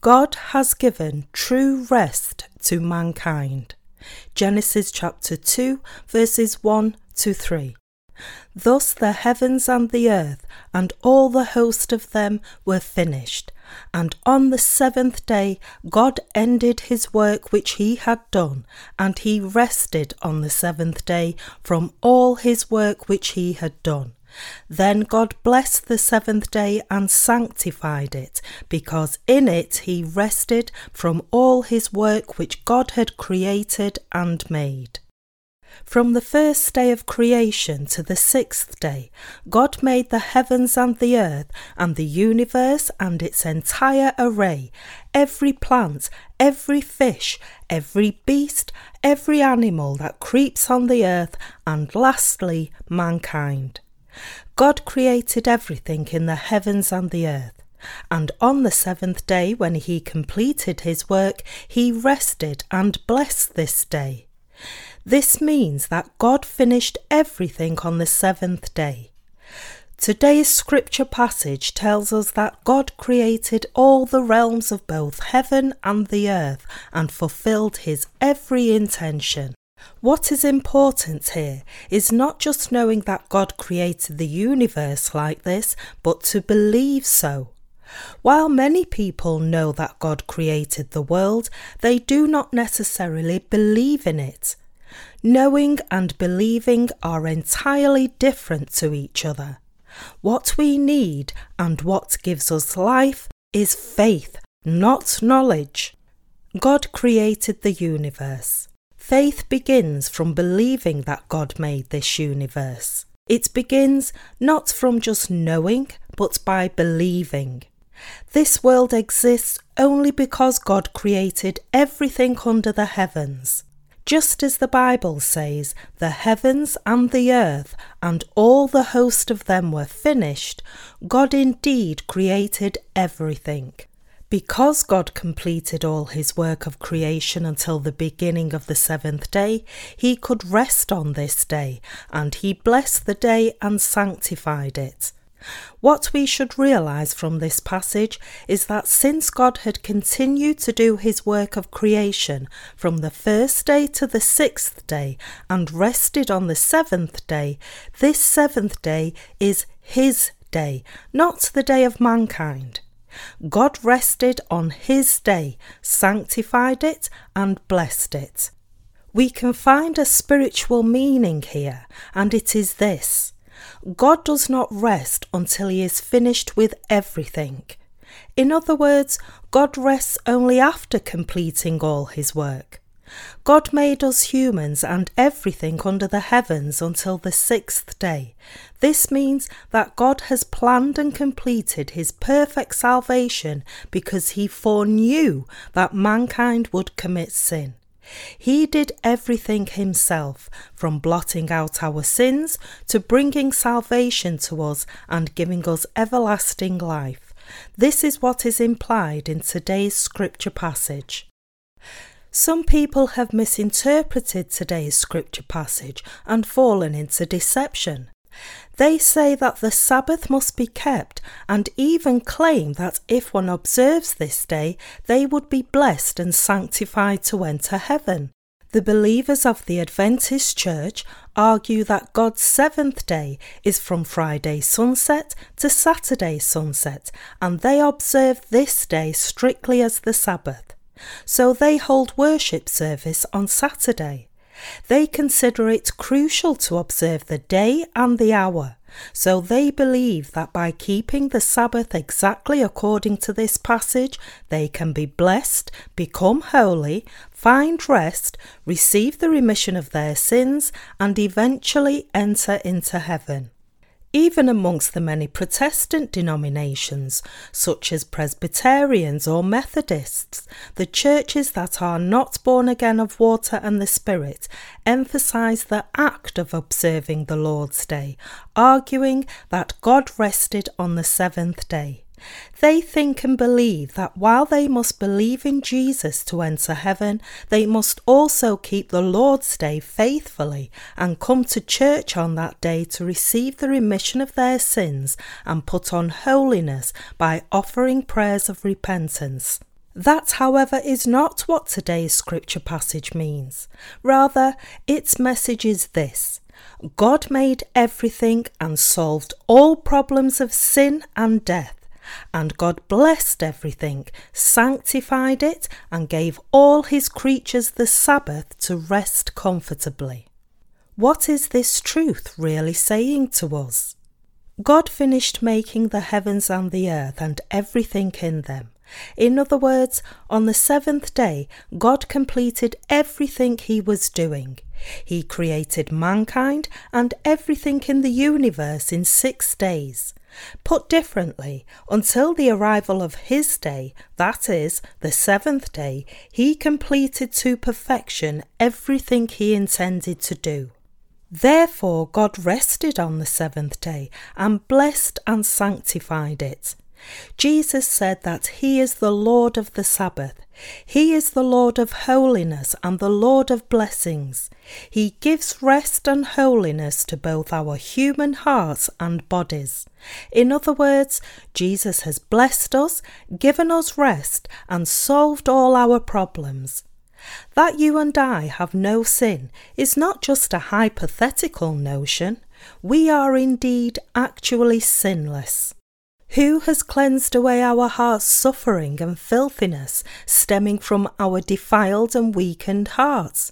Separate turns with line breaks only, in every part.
God has given true rest to mankind. Genesis chapter 2, verses 1 to 3. Thus the heavens and the earth and all the host of them were finished. And on the seventh day God ended his work which he had done, and he rested on the seventh day from all his work which he had done. Then God blessed the seventh day and sanctified it, because in it he rested from all his work which God had created and made. From the first day of creation to the sixth day, God made the heavens and the earth, and the universe and its entire array, every plant, every fish, every beast, every animal that creeps on the earth, and lastly, mankind. God created everything in the heavens and the earth. And on the seventh day, when he completed his work, he rested and blessed this day. This means that God finished everything on the seventh day. Today's scripture passage tells us that God created all the realms of both heaven and the earth and fulfilled his every intention. What is important here is not just knowing that God created the universe like this, but to believe so. While many people know that God created the world, they do not necessarily believe in it. Knowing and believing are entirely different to each other. What we need and what gives us life is faith, not knowledge. God created the universe. Faith begins from believing that God made this universe. It begins not from just knowing, but by believing. This world exists only because God created everything under the heavens. Just as the Bible says, the heavens and the earth and all the host of them were finished, God indeed created everything. Because God completed all his work of creation until the beginning of the seventh day, he could rest on this day, and he blessed the day and sanctified it. What we should realize from this passage is that since God had continued to do his work of creation from the first day to the sixth day and rested on the seventh day, this seventh day is his day, not the day of mankind. God rested on his day, sanctified it, and blessed it. We can find a spiritual meaning here, and it is this God does not rest until he is finished with everything. In other words, God rests only after completing all his work. God made us humans and everything under the heavens until the sixth day. This means that God has planned and completed his perfect salvation because he foreknew that mankind would commit sin. He did everything himself, from blotting out our sins to bringing salvation to us and giving us everlasting life. This is what is implied in today's scripture passage. Some people have misinterpreted today's scripture passage and fallen into deception. They say that the Sabbath must be kept and even claim that if one observes this day, they would be blessed and sanctified to enter heaven. The believers of the Adventist Church argue that God's seventh day is from Friday sunset to Saturday sunset, and they observe this day strictly as the Sabbath. So they hold worship service on Saturday. They consider it crucial to observe the day and the hour, so they believe that by keeping the Sabbath exactly according to this passage, they can be blessed, become holy, find rest, receive the remission of their sins, and eventually enter into heaven. Even amongst the many Protestant denominations, such as Presbyterians or Methodists, the churches that are not born again of water and the Spirit emphasize the act of observing the Lord's Day, arguing that God rested on the seventh day. They think and believe that while they must believe in Jesus to enter heaven, they must also keep the Lord's Day faithfully and come to church on that day to receive the remission of their sins and put on holiness by offering prayers of repentance. That, however, is not what today's scripture passage means. Rather, its message is this God made everything and solved all problems of sin and death. And God blessed everything, sanctified it, and gave all his creatures the Sabbath to rest comfortably. What is this truth really saying to us? God finished making the heavens and the earth and everything in them. In other words, on the seventh day, God completed everything he was doing. He created mankind and everything in the universe in six days. Put differently, until the arrival of his day, that is, the seventh day, he completed to perfection everything he intended to do. Therefore, God rested on the seventh day and blessed and sanctified it. Jesus said that He is the Lord of the Sabbath. He is the Lord of holiness and the Lord of blessings. He gives rest and holiness to both our human hearts and bodies. In other words, Jesus has blessed us, given us rest, and solved all our problems. That you and I have no sin is not just a hypothetical notion. We are indeed actually sinless. Who has cleansed away our heart's suffering and filthiness stemming from our defiled and weakened hearts?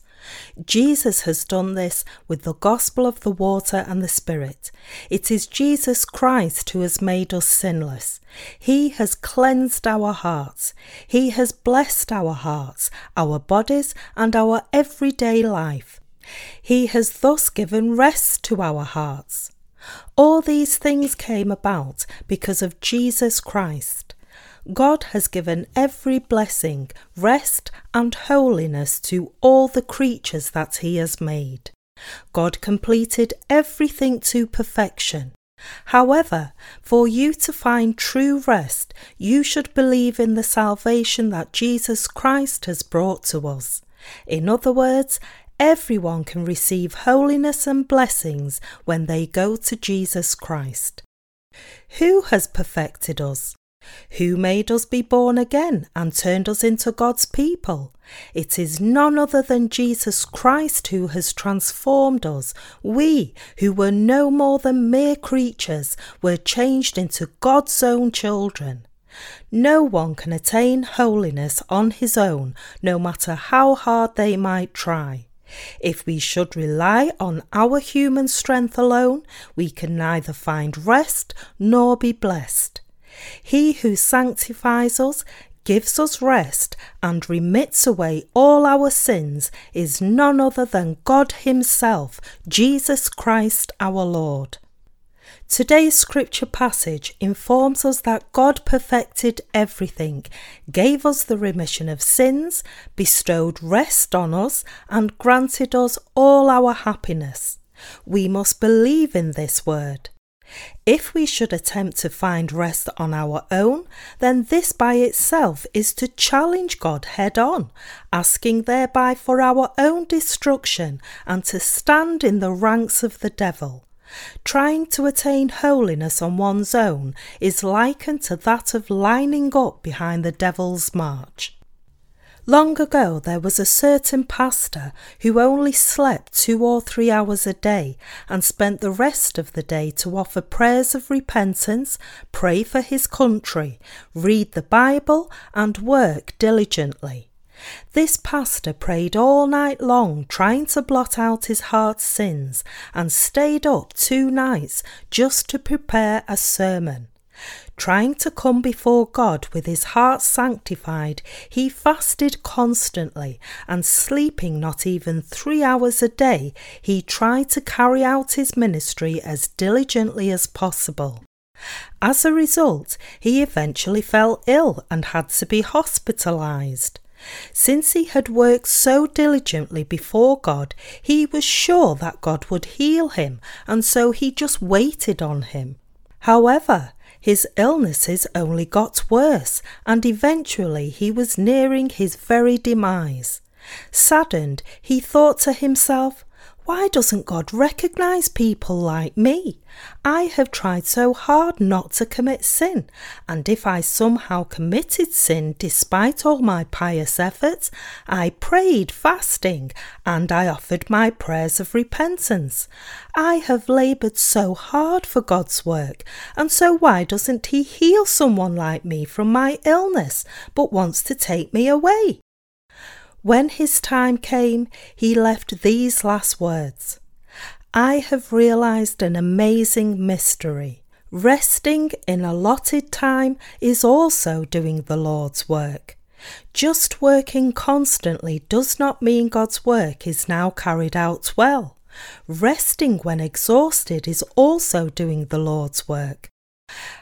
Jesus has done this with the gospel of the water and the Spirit. It is Jesus Christ who has made us sinless. He has cleansed our hearts. He has blessed our hearts, our bodies, and our everyday life. He has thus given rest to our hearts. All these things came about because of Jesus Christ. God has given every blessing, rest, and holiness to all the creatures that He has made. God completed everything to perfection. However, for you to find true rest, you should believe in the salvation that Jesus Christ has brought to us. In other words, everyone can receive holiness and blessings when they go to Jesus Christ. Who has perfected us? Who made us be born again and turned us into God's people? It is none other than Jesus Christ who has transformed us. We, who were no more than mere creatures, were changed into God's own children. No one can attain holiness on his own, no matter how hard they might try. If we should rely on our human strength alone, we can neither find rest nor be blessed. He who sanctifies us, gives us rest, and remits away all our sins is none other than God Himself, Jesus Christ our Lord. Today's scripture passage informs us that God perfected everything, gave us the remission of sins, bestowed rest on us, and granted us all our happiness. We must believe in this word. If we should attempt to find rest on our own, then this by itself is to challenge God head on, asking thereby for our own destruction and to stand in the ranks of the devil. Trying to attain holiness on one's own is likened to that of lining up behind the devil's march. Long ago, there was a certain pastor who only slept two or three hours a day and spent the rest of the day to offer prayers of repentance, pray for his country, read the Bible, and work diligently. This pastor prayed all night long, trying to blot out his heart's sins, and stayed up two nights just to prepare a sermon. Trying to come before God with his heart sanctified, he fasted constantly, and sleeping not even three hours a day, he tried to carry out his ministry as diligently as possible. As a result, he eventually fell ill and had to be hospitalized. Since he had worked so diligently before God, he was sure that God would heal him, and so he just waited on him. However, his illnesses only got worse, and eventually he was nearing his very demise. Saddened, he thought to himself, Why doesn't God recognize people like me? I have tried so hard not to commit sin, and if I somehow committed sin despite all my pious efforts, I prayed fasting and I offered my prayers of repentance. I have laboured so hard for God's work, and so why doesn't He heal someone like me from my illness, but wants to take me away? When his time came, he left these last words I have realized an amazing mystery. Resting in allotted time is also doing the Lord's work. Just working constantly does not mean God's work is now carried out well. Resting when exhausted is also doing the Lord's work.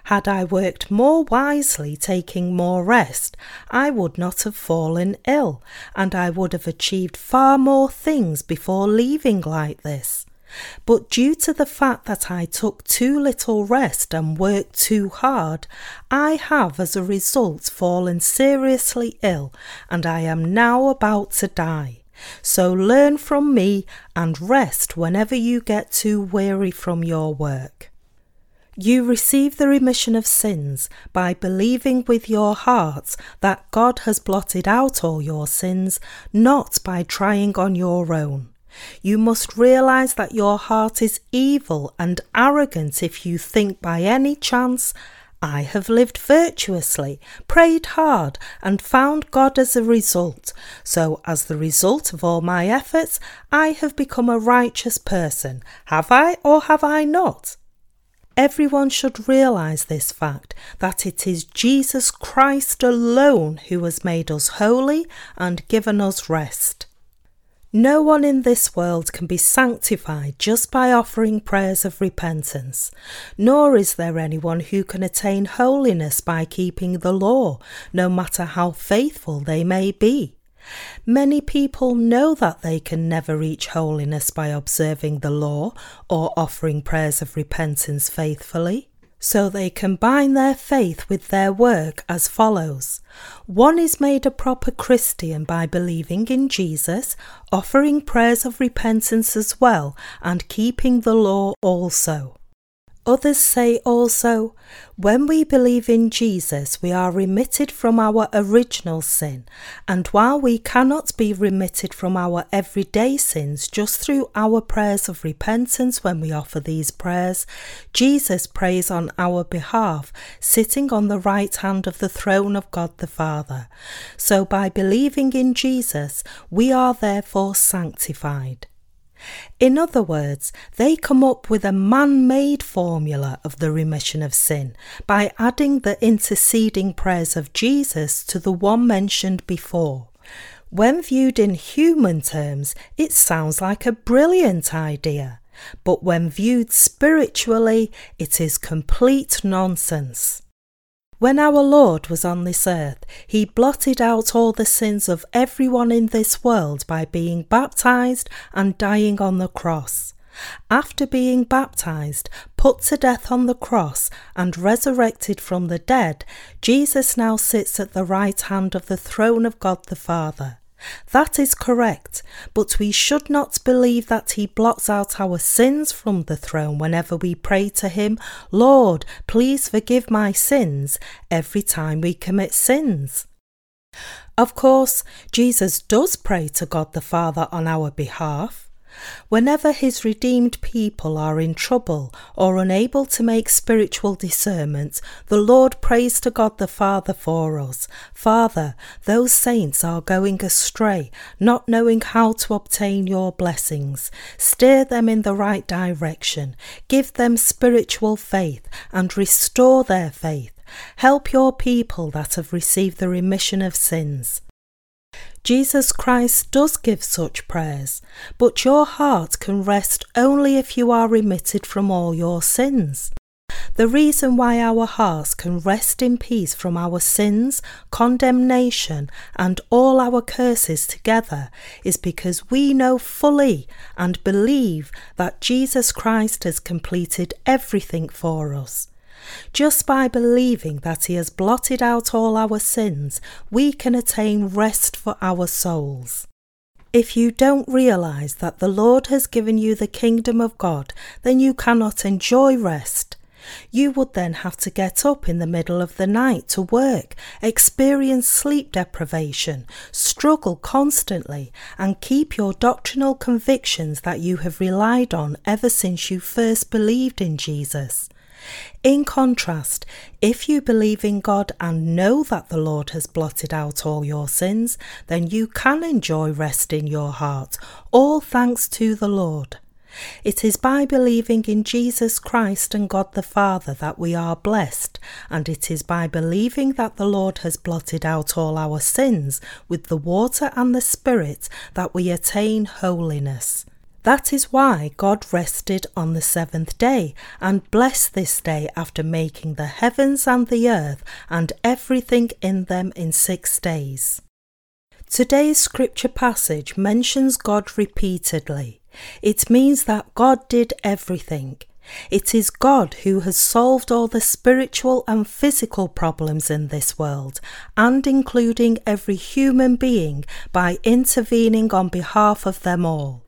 Had I worked more wisely, taking more rest, I would not have fallen ill, and I would have achieved far more things before leaving like this. But due to the fact that I took too little rest and worked too hard, I have as a result fallen seriously ill, and I am now about to die. So learn from me and rest whenever you get too weary from your work. You receive the remission of sins by believing with your heart that God has blotted out all your sins, not by trying on your own. You must realize that your heart is evil and arrogant if you think by any chance, I have lived virtuously, prayed hard, and found God as a result. So, as the result of all my efforts, I have become a righteous person. Have I or have I not? Everyone should realize this fact that it is Jesus Christ alone who has made us holy and given us rest. No one in this world can be sanctified just by offering prayers of repentance, nor is there anyone who can attain holiness by keeping the law, no matter how faithful they may be. Many people know that they can never reach holiness by observing the law or offering prayers of repentance faithfully. So they combine their faith with their work as follows. One is made a proper Christian by believing in Jesus, offering prayers of repentance as well, and keeping the law also. Others say also, when we believe in Jesus, we are remitted from our original sin, and while we cannot be remitted from our everyday sins just through our prayers of repentance when we offer these prayers, Jesus prays on our behalf, sitting on the right hand of the throne of God the Father. So by believing in Jesus, we are therefore sanctified. In other words, they come up with a man made formula of the remission of sin by adding the interceding prayers of Jesus to the one mentioned before. When viewed in human terms, it sounds like a brilliant idea, but when viewed spiritually, it is complete nonsense. When our Lord was on this earth, he blotted out all the sins of everyone in this world by being baptized and dying on the cross. After being baptized, put to death on the cross, and resurrected from the dead, Jesus now sits at the right hand of the throne of God the Father. That is correct, but we should not believe that He blots out our sins from the throne whenever we pray to Him, Lord, please forgive my sins, every time we commit sins. Of course, Jesus does pray to God the Father on our behalf. Whenever his redeemed people are in trouble or unable to make spiritual discernment, the Lord prays to God the Father for us. Father, those saints are going astray, not knowing how to obtain your blessings. Steer them in the right direction. Give them spiritual faith and restore their faith. Help your people that have received the remission of sins. Jesus Christ does give such prayers, but your heart can rest only if you are remitted from all your sins. The reason why our hearts can rest in peace from our sins, condemnation, and all our curses together is because we know fully and believe that Jesus Christ has completed everything for us. Just by believing that He has blotted out all our sins, we can attain rest for our souls. If you don't realize that the Lord has given you the kingdom of God, then you cannot enjoy rest. You would then have to get up in the middle of the night to work, experience sleep deprivation, struggle constantly, and keep your doctrinal convictions that you have relied on ever since you first believed in Jesus. In contrast, if you believe in God and know that the Lord has blotted out all your sins, then you can enjoy rest in your heart, all thanks to the Lord. It is by believing in Jesus Christ and God the Father that we are blessed, and it is by believing that the Lord has blotted out all our sins with the water and the Spirit that we attain holiness. That is why God rested on the seventh day and blessed this day after making the heavens and the earth and everything in them in six days. Today's scripture passage mentions God repeatedly. It means that God did everything. It is God who has solved all the spiritual and physical problems in this world, and including every human being by intervening on behalf of them all.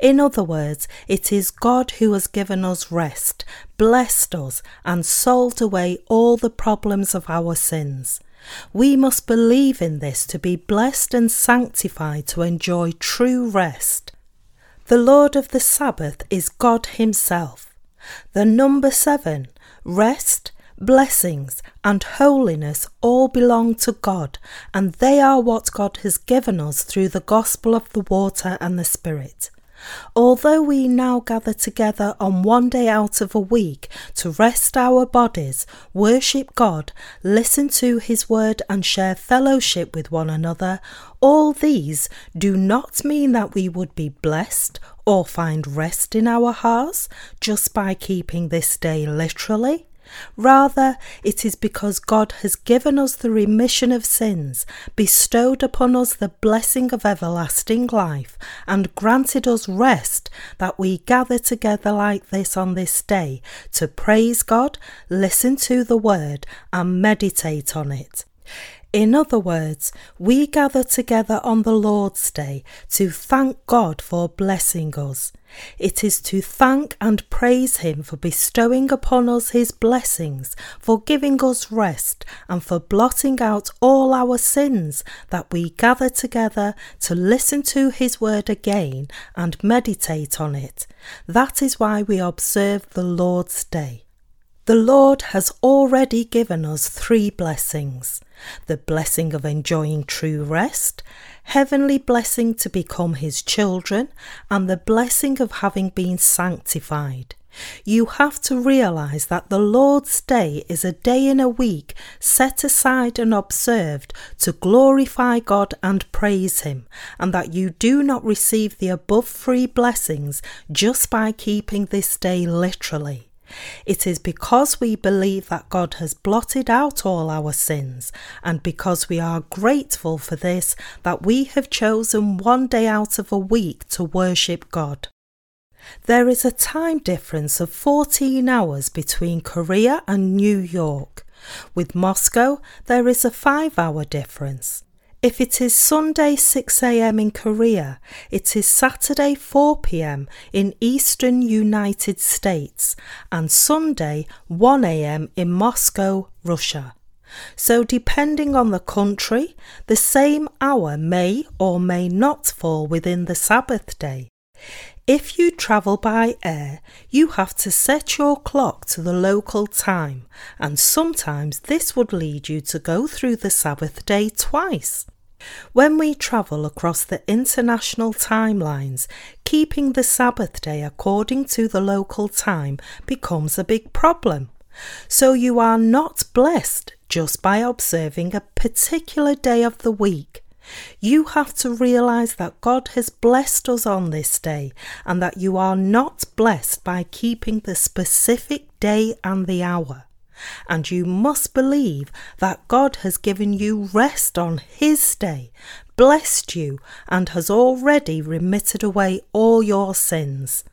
In other words, it is God who has given us rest, blessed us, and solved away all the problems of our sins. We must believe in this to be blessed and sanctified to enjoy true rest. The Lord of the Sabbath is God Himself. The number seven, rest, blessings, and holiness all belong to God, and they are what God has given us through the gospel of the water and the Spirit. Although we now gather together on one day out of a week to rest our bodies, worship God, listen to His word, and share fellowship with one another, all these do not mean that we would be blessed or find rest in our hearts just by keeping this day literally. Rather, it is because God has given us the remission of sins, bestowed upon us the blessing of everlasting life, and granted us rest that we gather together like this on this day to praise God, listen to the word, and meditate on it. In other words, we gather together on the Lord's Day to thank God for blessing us. It is to thank and praise Him for bestowing upon us His blessings, for giving us rest, and for blotting out all our sins that we gather together to listen to His word again and meditate on it. That is why we observe the Lord's Day. The Lord has already given us three blessings the blessing of enjoying true rest, heavenly blessing to become His children, and the blessing of having been sanctified. You have to realize that the Lord's Day is a day in a week set aside and observed to glorify God and praise Him, and that you do not receive the above three blessings just by keeping this day literally. It is because we believe that God has blotted out all our sins, and because we are grateful for this, that we have chosen one day out of a week to worship God. There is a time difference of 14 hours between Korea and New York. With Moscow, there is a five hour difference. If it is Sunday 6am in Korea, it is Saturday 4pm in eastern United States and Sunday 1am in Moscow, Russia. So, depending on the country, the same hour may or may not fall within the Sabbath day. If you travel by air, you have to set your clock to the local time, and sometimes this would lead you to go through the Sabbath day twice. When we travel across the international timelines, keeping the Sabbath day according to the local time becomes a big problem. So you are not blessed just by observing a particular day of the week. You have to realize that God has blessed us on this day and that you are not blessed by keeping the specific day and the hour and you must believe that God has given you rest on His day, blessed you, and has already remitted away all your sins.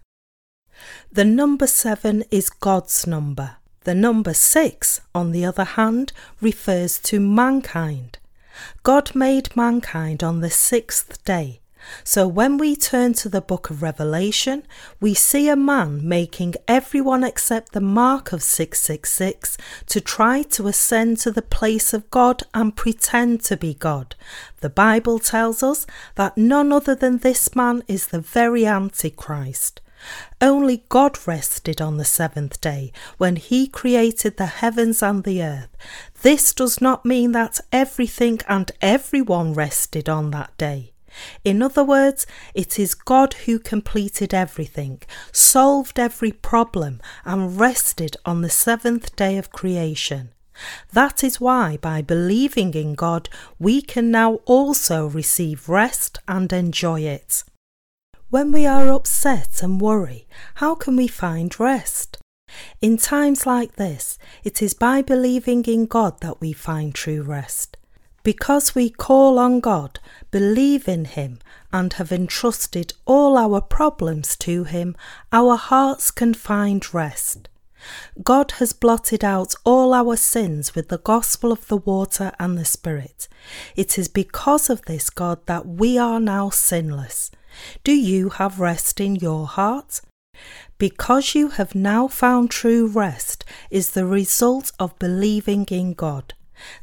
The number seven is God's number. The number six, on the other hand, refers to mankind. God made mankind on the sixth day, So when we turn to the book of Revelation, we see a man making everyone accept the mark of 666 to try to ascend to the place of God and pretend to be God. The Bible tells us that none other than this man is the very Antichrist. Only God rested on the seventh day when He created the heavens and the earth. This does not mean that everything and everyone rested on that day. In other words, it is God who completed everything, solved every problem, and rested on the seventh day of creation. That is why, by believing in God, we can now also receive rest and enjoy it. When we are upset and worry, how can we find rest? In times like this, it is by believing in God that we find true rest. Because we call on God, believe in Him, and have entrusted all our problems to Him, our hearts can find rest. God has blotted out all our sins with the gospel of the water and the Spirit. It is because of this, God, that we are now sinless. Do you have rest in your heart? Because you have now found true rest is the result of believing in God.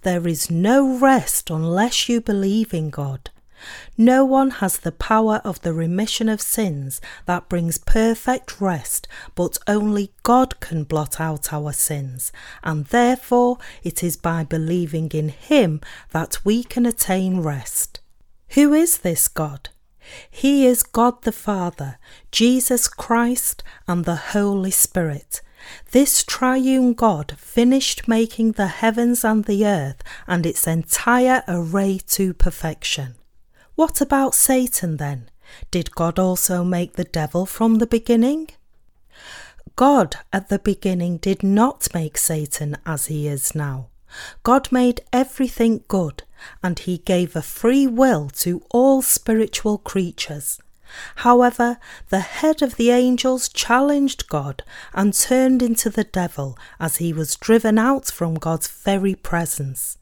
There is no rest unless you believe in God. No one has the power of the remission of sins that brings perfect rest, but only God can blot out our sins, and therefore it is by believing in Him that we can attain rest. Who is this God? He is God the Father, Jesus Christ, and the Holy Spirit. This triune God finished making the heavens and the earth and its entire array to perfection. What about Satan then? Did God also make the devil from the beginning? God at the beginning did not make Satan as he is now. God made everything good, and he gave a free will to all spiritual creatures. However, the head of the angels challenged God and turned into the devil as he was driven out from God's very presence.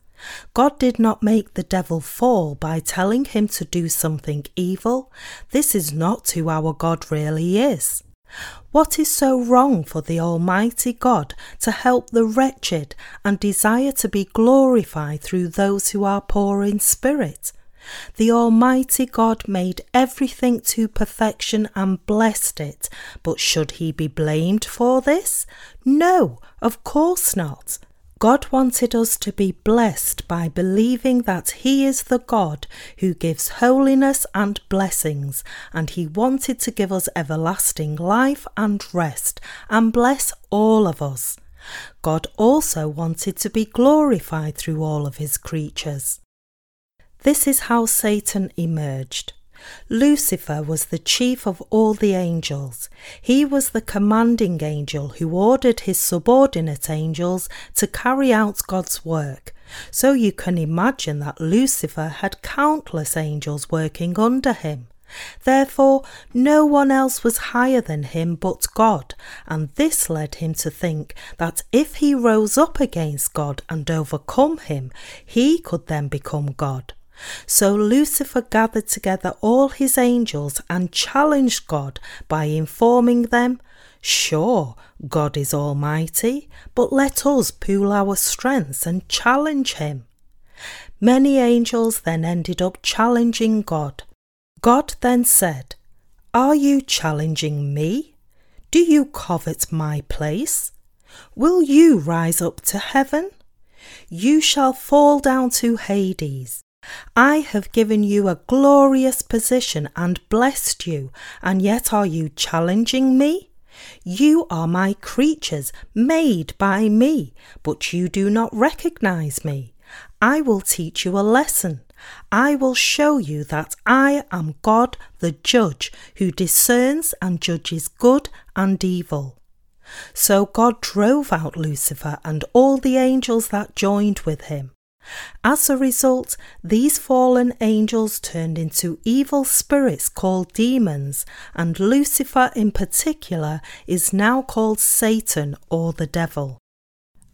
God did not make the devil fall by telling him to do something evil. This is not who our God really is. What is so wrong for the Almighty God to help the wretched and desire to be glorified through those who are poor in spirit? The Almighty God made everything to perfection and blessed it, but should he be blamed for this? No, of course not. God wanted us to be blessed by believing that He is the God who gives holiness and blessings, and He wanted to give us everlasting life and rest and bless all of us. God also wanted to be glorified through all of His creatures. This is how Satan emerged. Lucifer was the chief of all the angels. He was the commanding angel who ordered his subordinate angels to carry out God's work. So you can imagine that Lucifer had countless angels working under him. Therefore, no one else was higher than him but God, and this led him to think that if he rose up against God and overcome him, he could then become God. So Lucifer gathered together all his angels and challenged God by informing them, Sure, God is almighty, but let us pool our strengths and challenge him. Many angels then ended up challenging God. God then said, Are you challenging me? Do you covet my place? Will you rise up to heaven? You shall fall down to Hades. I have given you a glorious position and blessed you, and yet are you challenging me? You are my creatures, made by me, but you do not recognize me. I will teach you a lesson. I will show you that I am God the judge, who discerns and judges good and evil. So God drove out Lucifer and all the angels that joined with him. As a result, these fallen angels turned into evil spirits called demons, and Lucifer in particular is now called Satan or the devil.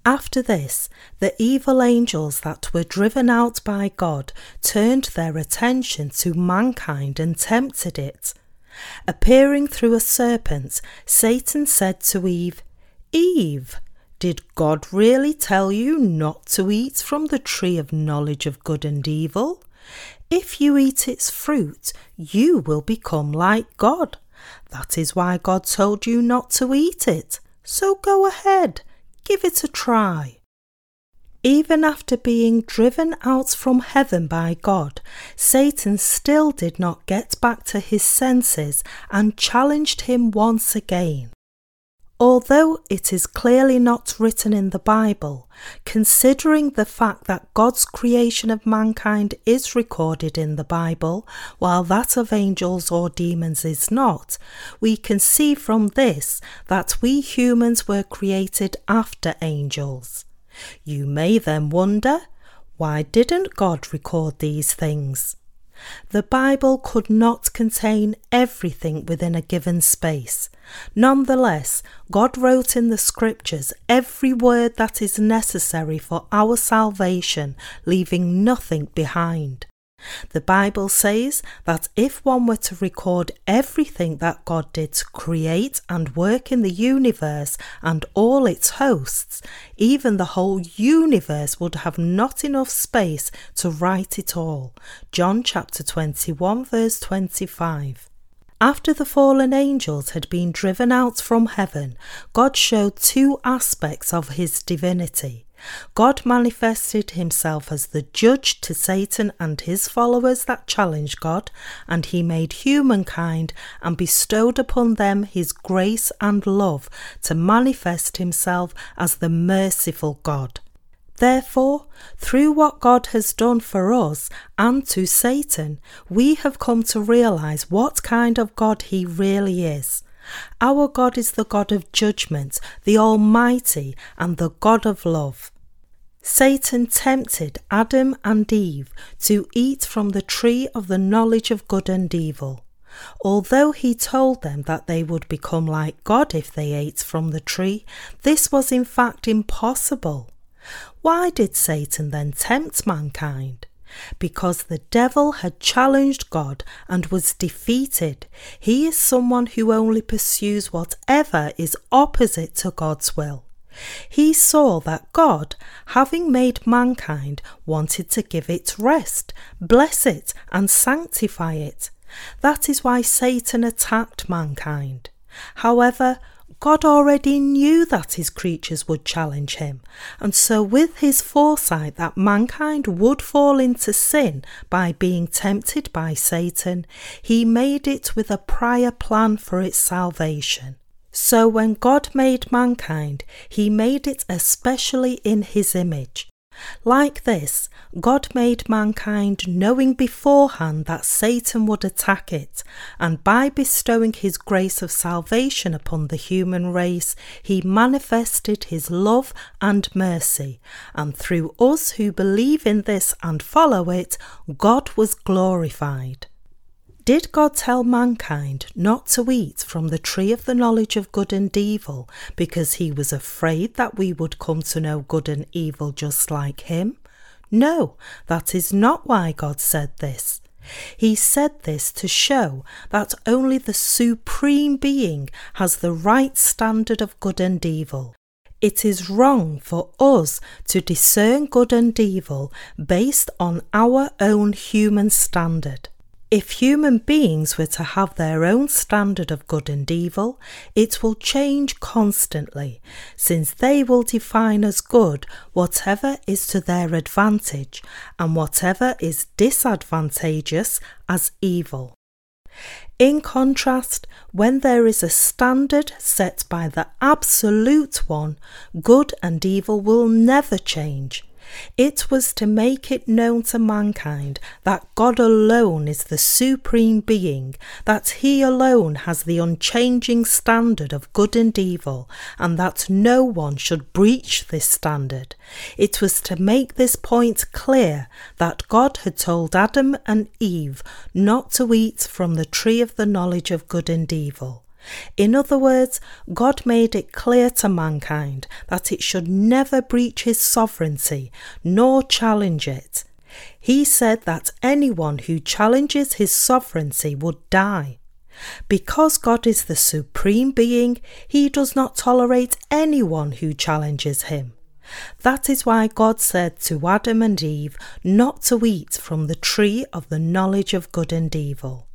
After this, the evil angels that were driven out by God turned their attention to mankind and tempted it. Appearing through a serpent, Satan said to Eve, Eve, did God really tell you not to eat from the tree of knowledge of good and evil? If you eat its fruit, you will become like God. That is why God told you not to eat it. So go ahead Give it a try. Even after being driven out from heaven by God, Satan still did not get back to his senses and challenged him once again. Although it is clearly not written in the Bible, considering the fact that God's creation of mankind is recorded in the Bible, while that of angels or demons is not, we can see from this that we humans were created after angels. You may then wonder, why didn't God record these things? The Bible could not contain everything within a given space. Nonetheless, God wrote in the Scriptures every word that is necessary for our salvation, leaving nothing behind. The Bible says that if one were to record everything that God did to create and work in the universe and all its hosts, even the whole universe would have not enough space to write it all. John chapter 21, verse 25. After the fallen angels had been driven out from heaven, God showed two aspects of his divinity. God manifested himself as the judge to Satan and his followers that challenged God, and he made humankind and bestowed upon them his grace and love to manifest himself as the merciful God. Therefore, through what God has done for us and to Satan, we have come to realize what kind of God he really is. Our God is the God of judgment, the Almighty, and the God of love. Satan tempted Adam and Eve to eat from the tree of the knowledge of good and evil. Although he told them that they would become like God if they ate from the tree, this was in fact impossible. Why did Satan then tempt mankind? Because the devil had challenged God and was defeated. He is someone who only pursues whatever is opposite to God's will. He saw that God, having made mankind, wanted to give it rest, bless it, and sanctify it. That is why Satan attacked mankind. However, God already knew that his creatures would challenge him, and so, with his foresight that mankind would fall into sin by being tempted by Satan, he made it with a prior plan for its salvation. So when God made mankind, he made it especially in his image. Like this, God made mankind knowing beforehand that Satan would attack it, and by bestowing his grace of salvation upon the human race, he manifested his love and mercy, and through us who believe in this and follow it, God was glorified. Did God tell mankind not to eat from the tree of the knowledge of good and evil because he was afraid that we would come to know good and evil just like him? No, that is not why God said this. He said this to show that only the Supreme Being has the right standard of good and evil. It is wrong for us to discern good and evil based on our own human standard. If human beings were to have their own standard of good and evil, it will change constantly, since they will define as good whatever is to their advantage and whatever is disadvantageous as evil. In contrast, when there is a standard set by the Absolute One, good and evil will never change it was to make it known to mankind that God alone is the supreme being, that He alone has the unchanging standard of good and evil, and that no one should breach this standard. It was to make this point clear that God had told Adam and Eve not to eat from the tree of the knowledge of good and evil. In other words, God made it clear to mankind that it should never breach his sovereignty nor challenge it. He said that anyone who challenges his sovereignty would die. Because God is the supreme being, he does not tolerate anyone who challenges him. That is why God said to Adam and Eve not to eat from the tree of the knowledge of good and evil.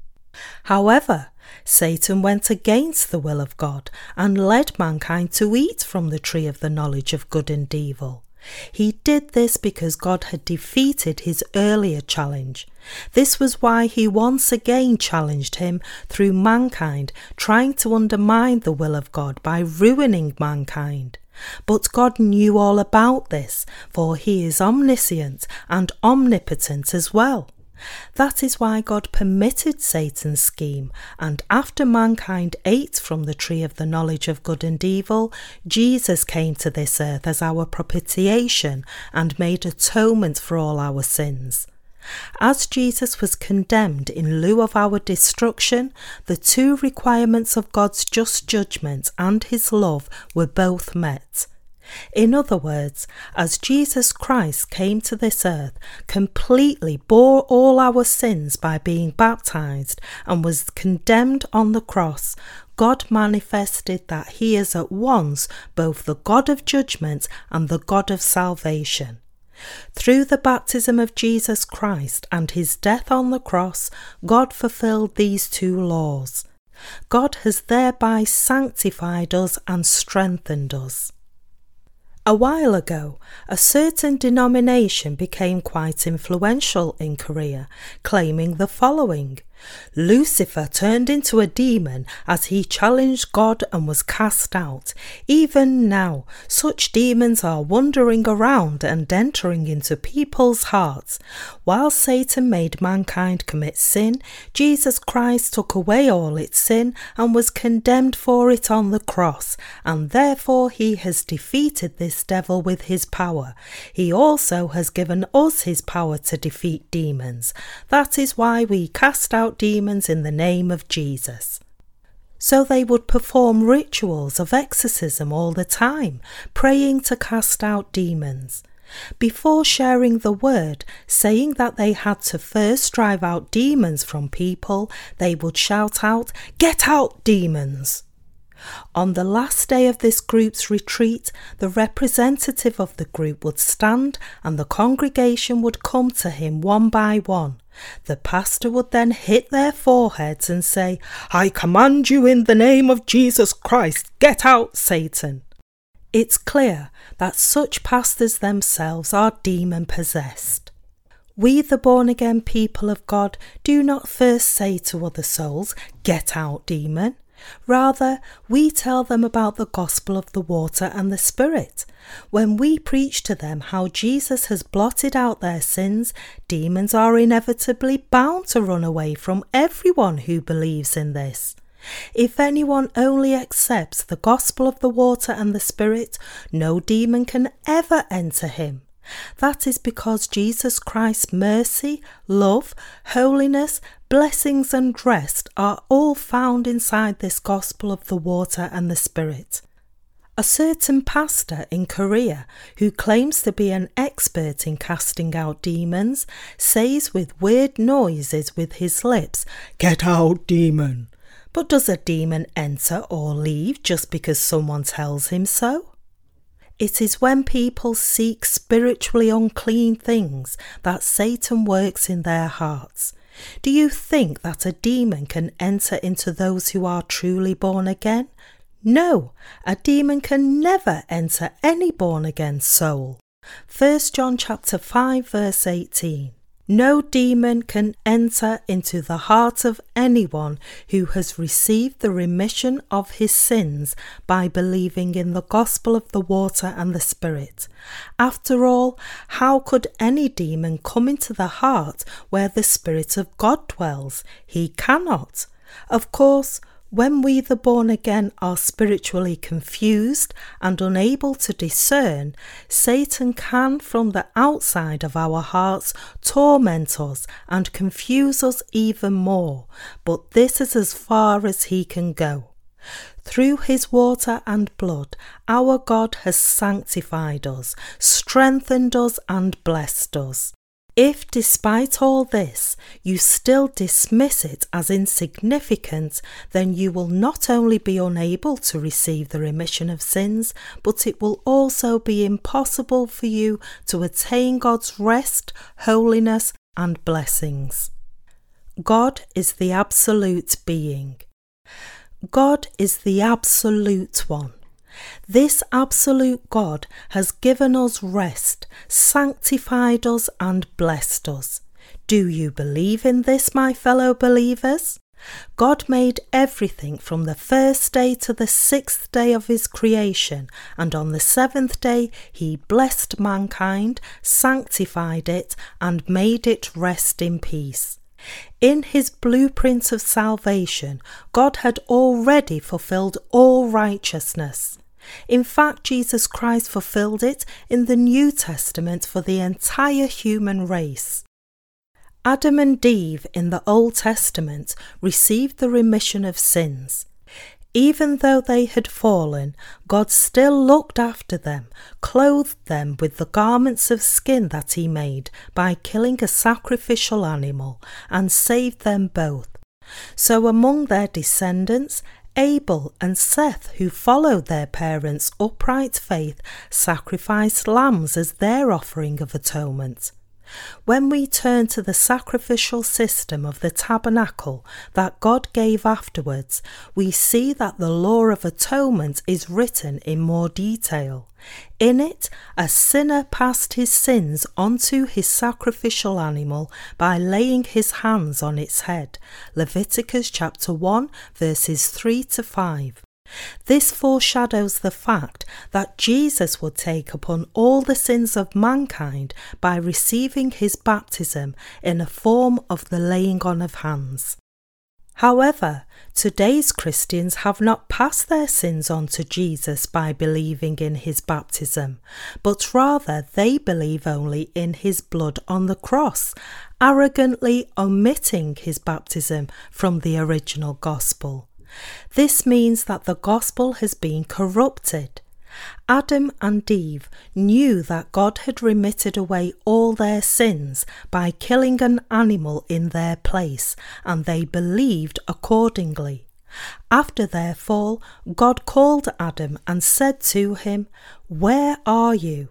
However, Satan went against the will of God and led mankind to eat from the tree of the knowledge of good and evil. He did this because God had defeated his earlier challenge. This was why he once again challenged him through mankind, trying to undermine the will of God by ruining mankind. But God knew all about this, for he is omniscient and omnipotent as well. That is why God permitted Satan's scheme, and after mankind ate from the tree of the knowledge of good and evil, Jesus came to this earth as our propitiation and made atonement for all our sins. As Jesus was condemned in lieu of our destruction, the two requirements of God's just judgment and his love were both met. In other words, as Jesus Christ came to this earth, completely bore all our sins by being baptized, and was condemned on the cross, God manifested that He is at once both the God of judgment and the God of salvation. Through the baptism of Jesus Christ and his death on the cross, God fulfilled these two laws. God has thereby sanctified us and strengthened us. A while ago, a certain denomination became quite influential in Korea, claiming the following Lucifer turned into a demon as he challenged God and was cast out. Even now, such demons are wandering around and entering into people's hearts. While Satan made mankind commit sin, Jesus Christ took away all its sin and was condemned for it on the cross, and therefore he has defeated this devil with his power. He also has given us his power to defeat demons. That is why we cast out out demons in the name of Jesus. So they would perform rituals of exorcism all the time, praying to cast out demons. Before sharing the word, saying that they had to first drive out demons from people, they would shout out, Get out, demons! On the last day of this group's retreat, the representative of the group would stand and the congregation would come to him one by one. The pastor would then hit their foreheads and say, I command you in the name of Jesus Christ, get out, Satan. It's clear that such pastors themselves are demon possessed. We, the born again people of God, do not first say to other souls, Get out, demon. Rather, we tell them about the gospel of the water and the Spirit. When we preach to them how Jesus has blotted out their sins, demons are inevitably bound to run away from everyone who believes in this. If anyone only accepts the gospel of the water and the Spirit, no demon can ever enter him. That is because Jesus Christ's mercy, love, holiness, blessings, and rest are all found inside this gospel of the water and the Spirit. A certain pastor in Korea, who claims to be an expert in casting out demons, says with weird noises with his lips, Get out, demon! But does a demon enter or leave just because someone tells him so? It is when people seek spiritually unclean things that Satan works in their hearts. Do you think that a demon can enter into those who are truly born again? No, a demon can never enter any born again soul. 1 John chapter 5 verse 18. No demon can enter into the heart of anyone who has received the remission of his sins by believing in the gospel of the water and the Spirit. After all, how could any demon come into the heart where the Spirit of God dwells? He cannot. Of course, when we, the born again, are spiritually confused and unable to discern, Satan can, from the outside of our hearts, torment us and confuse us even more. But this is as far as he can go. Through his water and blood, our God has sanctified us, strengthened us, and blessed us. If, despite all this, you still dismiss it as insignificant, then you will not only be unable to receive the remission of sins, but it will also be impossible for you to attain God's rest, holiness, and blessings. God is the absolute being. God is the absolute one. This absolute God has given us rest, sanctified us, and blessed us. Do you believe in this, my fellow believers? God made everything from the first day to the sixth day of his creation, and on the seventh day he blessed mankind, sanctified it, and made it rest in peace. In his blueprint of salvation, God had already fulfilled all righteousness. In fact, Jesus Christ fulfilled it in the New Testament for the entire human race. Adam and Eve in the Old Testament received the remission of sins. Even though they had fallen, God still looked after them, clothed them with the garments of skin that He made by killing a sacrificial animal, and saved them both. So among their descendants, Abel and Seth, who followed their parents' upright faith, sacrificed lambs as their offering of atonement. When we turn to the sacrificial system of the tabernacle that God gave afterwards, we see that the law of atonement is written in more detail. In it, a sinner passed his sins onto his sacrificial animal by laying his hands on its head. Leviticus chapter 1 verses 3 to 5. This foreshadows the fact that Jesus would take upon all the sins of mankind by receiving his baptism in a form of the laying on of hands. However, today's Christians have not passed their sins on to Jesus by believing in his baptism, but rather they believe only in his blood on the cross, arrogantly omitting his baptism from the original gospel. This means that the gospel has been corrupted. Adam and Eve knew that God had remitted away all their sins by killing an animal in their place, and they believed accordingly. After their fall, God called Adam and said to him, Where are you?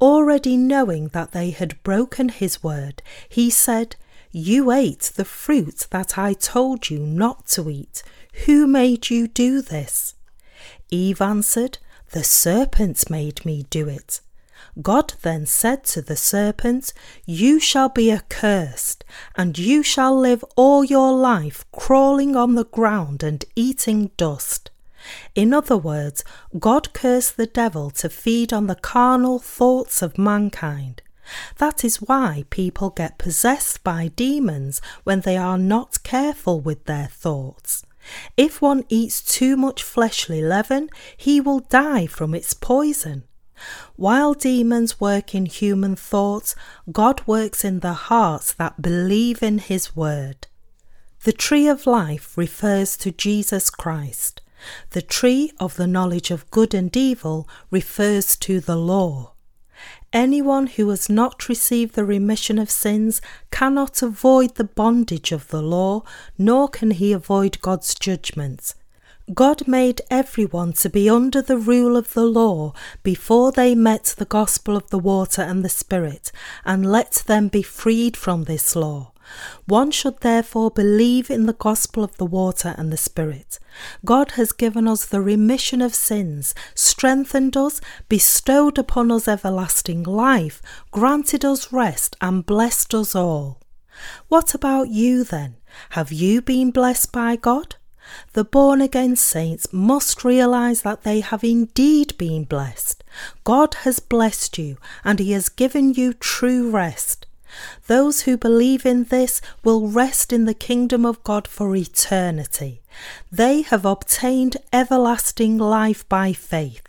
Already knowing that they had broken his word, he said, You ate the fruit that I told you not to eat. Who made you do this? Eve answered, The serpent made me do it. God then said to the serpent, You shall be accursed, and you shall live all your life crawling on the ground and eating dust. In other words, God cursed the devil to feed on the carnal thoughts of mankind. That is why people get possessed by demons when they are not careful with their thoughts. If one eats too much fleshly leaven, he will die from its poison. While demons work in human thoughts, God works in the hearts that believe in His word. The tree of life refers to Jesus Christ. The tree of the knowledge of good and evil refers to the law. Anyone who has not received the remission of sins cannot avoid the bondage of the law, nor can he avoid God's judgments. God made everyone to be under the rule of the law before they met the gospel of the water and the Spirit, and let them be freed from this law. One should therefore believe in the gospel of the water and the Spirit. God has given us the remission of sins, strengthened us, bestowed upon us everlasting life, granted us rest, and blessed us all. What about you then? Have you been blessed by God? The born again saints must realize that they have indeed been blessed. God has blessed you and He has given you true rest. Those who believe in this will rest in the kingdom of God for eternity. They have obtained everlasting life by faith.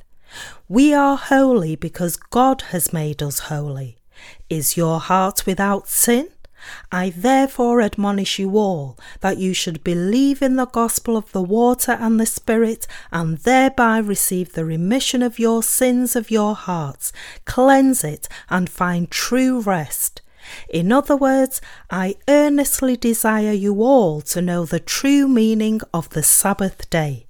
We are holy because God has made us holy. Is your heart without sin? I therefore admonish you all that you should believe in the gospel of the water and the Spirit, and thereby receive the remission of your sins of your hearts, cleanse it, and find true rest. In other words, I earnestly desire you all to know the true meaning of the Sabbath day.